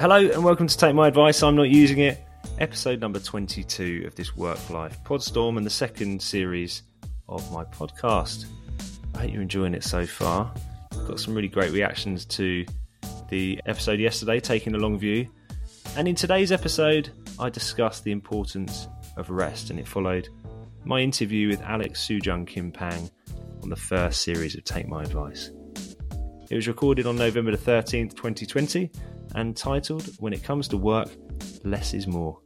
Hello and welcome to Take My Advice. I'm not using it. Episode number 22 of this work life podstorm and the second series of my podcast. I hope you're enjoying it so far. I've got some really great reactions to the episode yesterday, taking a long view. And in today's episode, I discussed the importance of rest, and it followed my interview with Alex Soojung Kim Pang on the first series of Take My Advice. It was recorded on November the 13th, 2020, and titled When It Comes to Work, Less is More.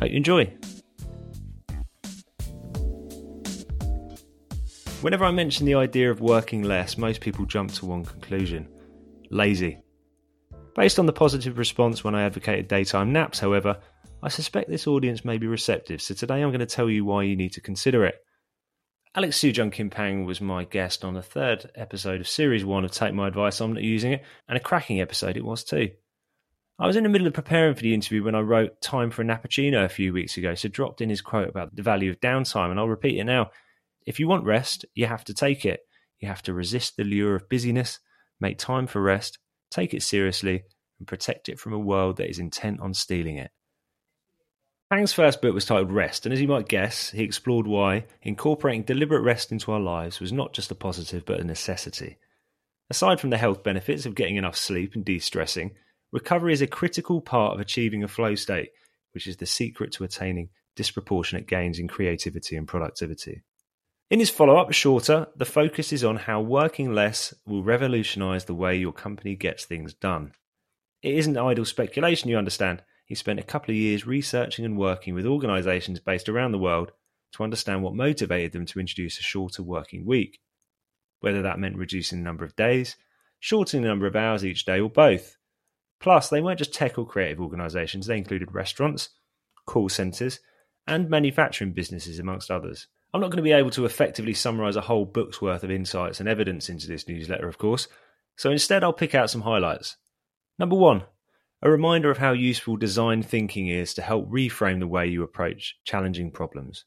Hope you enjoy. Whenever I mention the idea of working less, most people jump to one conclusion lazy. Based on the positive response when I advocated daytime naps, however, I suspect this audience may be receptive, so today I'm going to tell you why you need to consider it. Alex Soojung Kim Pang was my guest on the third episode of Series 1 of Take My Advice, I'm Not Using It, and a cracking episode it was too. I was in the middle of preparing for the interview when I wrote Time for a Nappuccino a few weeks ago, so dropped in his quote about the value of downtime, and I'll repeat it now. If you want rest, you have to take it. You have to resist the lure of busyness, make time for rest, take it seriously, and protect it from a world that is intent on stealing it. Pang's first book was titled Rest, and as you might guess, he explored why incorporating deliberate rest into our lives was not just a positive but a necessity. Aside from the health benefits of getting enough sleep and de stressing, recovery is a critical part of achieving a flow state, which is the secret to attaining disproportionate gains in creativity and productivity. In his follow up, Shorter, the focus is on how working less will revolutionize the way your company gets things done. It isn't idle speculation, you understand. He spent a couple of years researching and working with organizations based around the world to understand what motivated them to introduce a shorter working week, whether that meant reducing the number of days, shortening the number of hours each day, or both. Plus, they weren't just tech or creative organizations, they included restaurants, call centers, and manufacturing businesses, amongst others. I'm not going to be able to effectively summarize a whole book's worth of insights and evidence into this newsletter, of course, so instead I'll pick out some highlights. Number one, a reminder of how useful design thinking is to help reframe the way you approach challenging problems.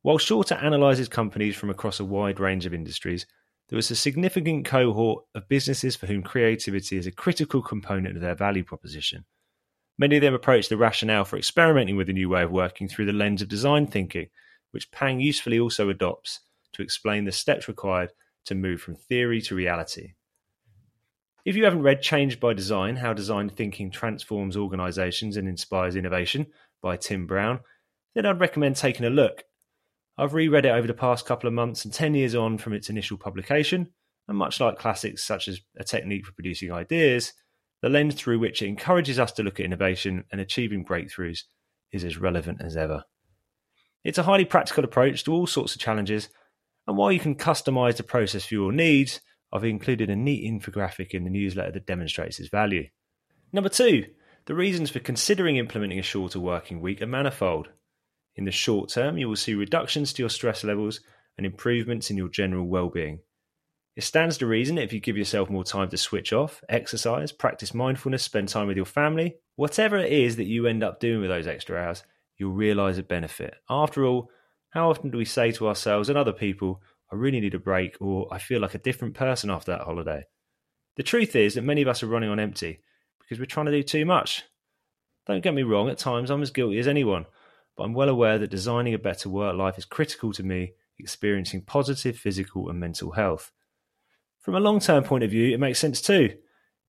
While Shorter analyses companies from across a wide range of industries, there is a significant cohort of businesses for whom creativity is a critical component of their value proposition. Many of them approach the rationale for experimenting with a new way of working through the lens of design thinking, which Pang usefully also adopts to explain the steps required to move from theory to reality. If you haven't read Change by Design How Design Thinking Transforms Organizations and Inspires Innovation by Tim Brown, then I'd recommend taking a look. I've reread it over the past couple of months and 10 years on from its initial publication, and much like classics such as A Technique for Producing Ideas, the lens through which it encourages us to look at innovation and achieving breakthroughs is as relevant as ever. It's a highly practical approach to all sorts of challenges, and while you can customize the process for your needs, I've included a neat infographic in the newsletter that demonstrates its value. Number two, the reasons for considering implementing a shorter working week are manifold. In the short term, you will see reductions to your stress levels and improvements in your general well-being. It stands to reason if you give yourself more time to switch off, exercise, practice mindfulness, spend time with your family, whatever it is that you end up doing with those extra hours, you'll realize a benefit. After all, how often do we say to ourselves and other people, I really need a break, or I feel like a different person after that holiday. The truth is that many of us are running on empty because we're trying to do too much. Don't get me wrong, at times I'm as guilty as anyone, but I'm well aware that designing a better work life is critical to me experiencing positive physical and mental health. From a long term point of view, it makes sense too.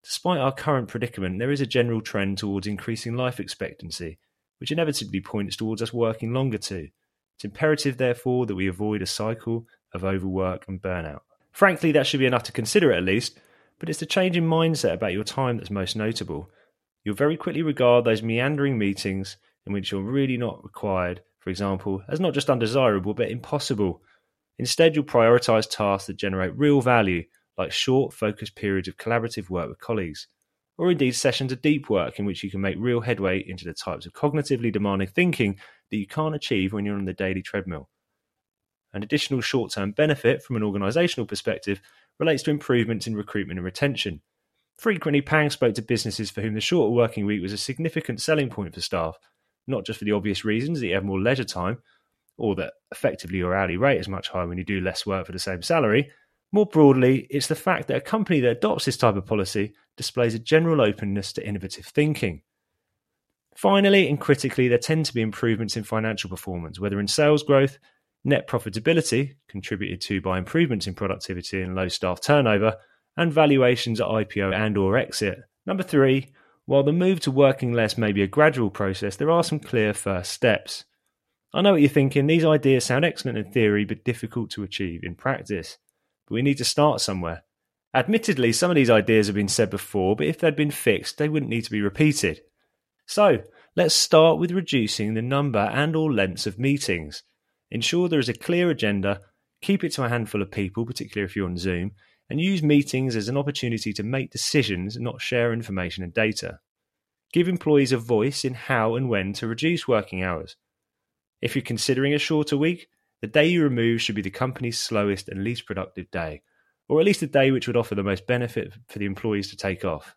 Despite our current predicament, there is a general trend towards increasing life expectancy, which inevitably points towards us working longer too. It's imperative, therefore, that we avoid a cycle of overwork and burnout. Frankly, that should be enough to consider it at least, but it's the change in mindset about your time that's most notable. You'll very quickly regard those meandering meetings in which you're really not required, for example, as not just undesirable but impossible. Instead, you'll prioritize tasks that generate real value, like short, focused periods of collaborative work with colleagues, or indeed sessions of deep work in which you can make real headway into the types of cognitively demanding thinking that you can't achieve when you're on the daily treadmill. An additional short term benefit from an organisational perspective relates to improvements in recruitment and retention. Frequently, Pang spoke to businesses for whom the shorter working week was a significant selling point for staff, not just for the obvious reasons that you have more leisure time, or that effectively your hourly rate is much higher when you do less work for the same salary, More broadly, it's the fact that a company that adopts this type of policy displays a general openness to innovative thinking. Finally, and critically, there tend to be improvements in financial performance, whether in sales growth, net profitability, contributed to by improvements in productivity and low staff turnover, and valuations at IPO and or exit. Number 3, while the move to working less may be a gradual process, there are some clear first steps. I know what you're thinking, these ideas sound excellent in theory but difficult to achieve in practice but we need to start somewhere. Admittedly, some of these ideas have been said before, but if they'd been fixed, they wouldn't need to be repeated. So, let's start with reducing the number and or lengths of meetings. Ensure there is a clear agenda, keep it to a handful of people, particularly if you're on Zoom, and use meetings as an opportunity to make decisions, not share information and data. Give employees a voice in how and when to reduce working hours. If you're considering a shorter week, the day you remove should be the company's slowest and least productive day, or at least a day which would offer the most benefit for the employees to take off.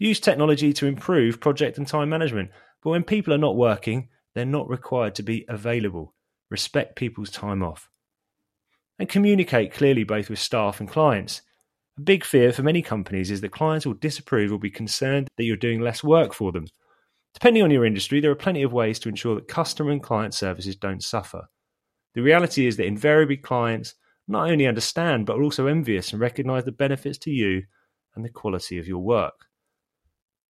Use technology to improve project and time management, but when people are not working, they're not required to be available. Respect people's time off. And communicate clearly both with staff and clients. A big fear for many companies is that clients will disapprove or be concerned that you're doing less work for them. Depending on your industry, there are plenty of ways to ensure that customer and client services don't suffer. The reality is that invariably clients not only understand but are also envious and recognize the benefits to you and the quality of your work.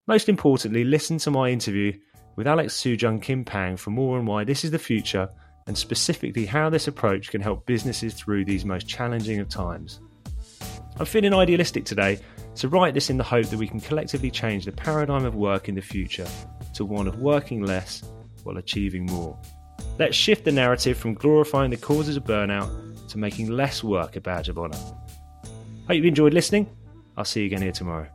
Most importantly, listen to my interview with Alex Soojung Kim Pang for more on why this is the future and specifically how this approach can help businesses through these most challenging of times. I'm feeling idealistic today, so write this in the hope that we can collectively change the paradigm of work in the future to one of working less while achieving more. Let's shift the narrative from glorifying the causes of burnout to making less work a badge of honour. Hope you've enjoyed listening. I'll see you again here tomorrow.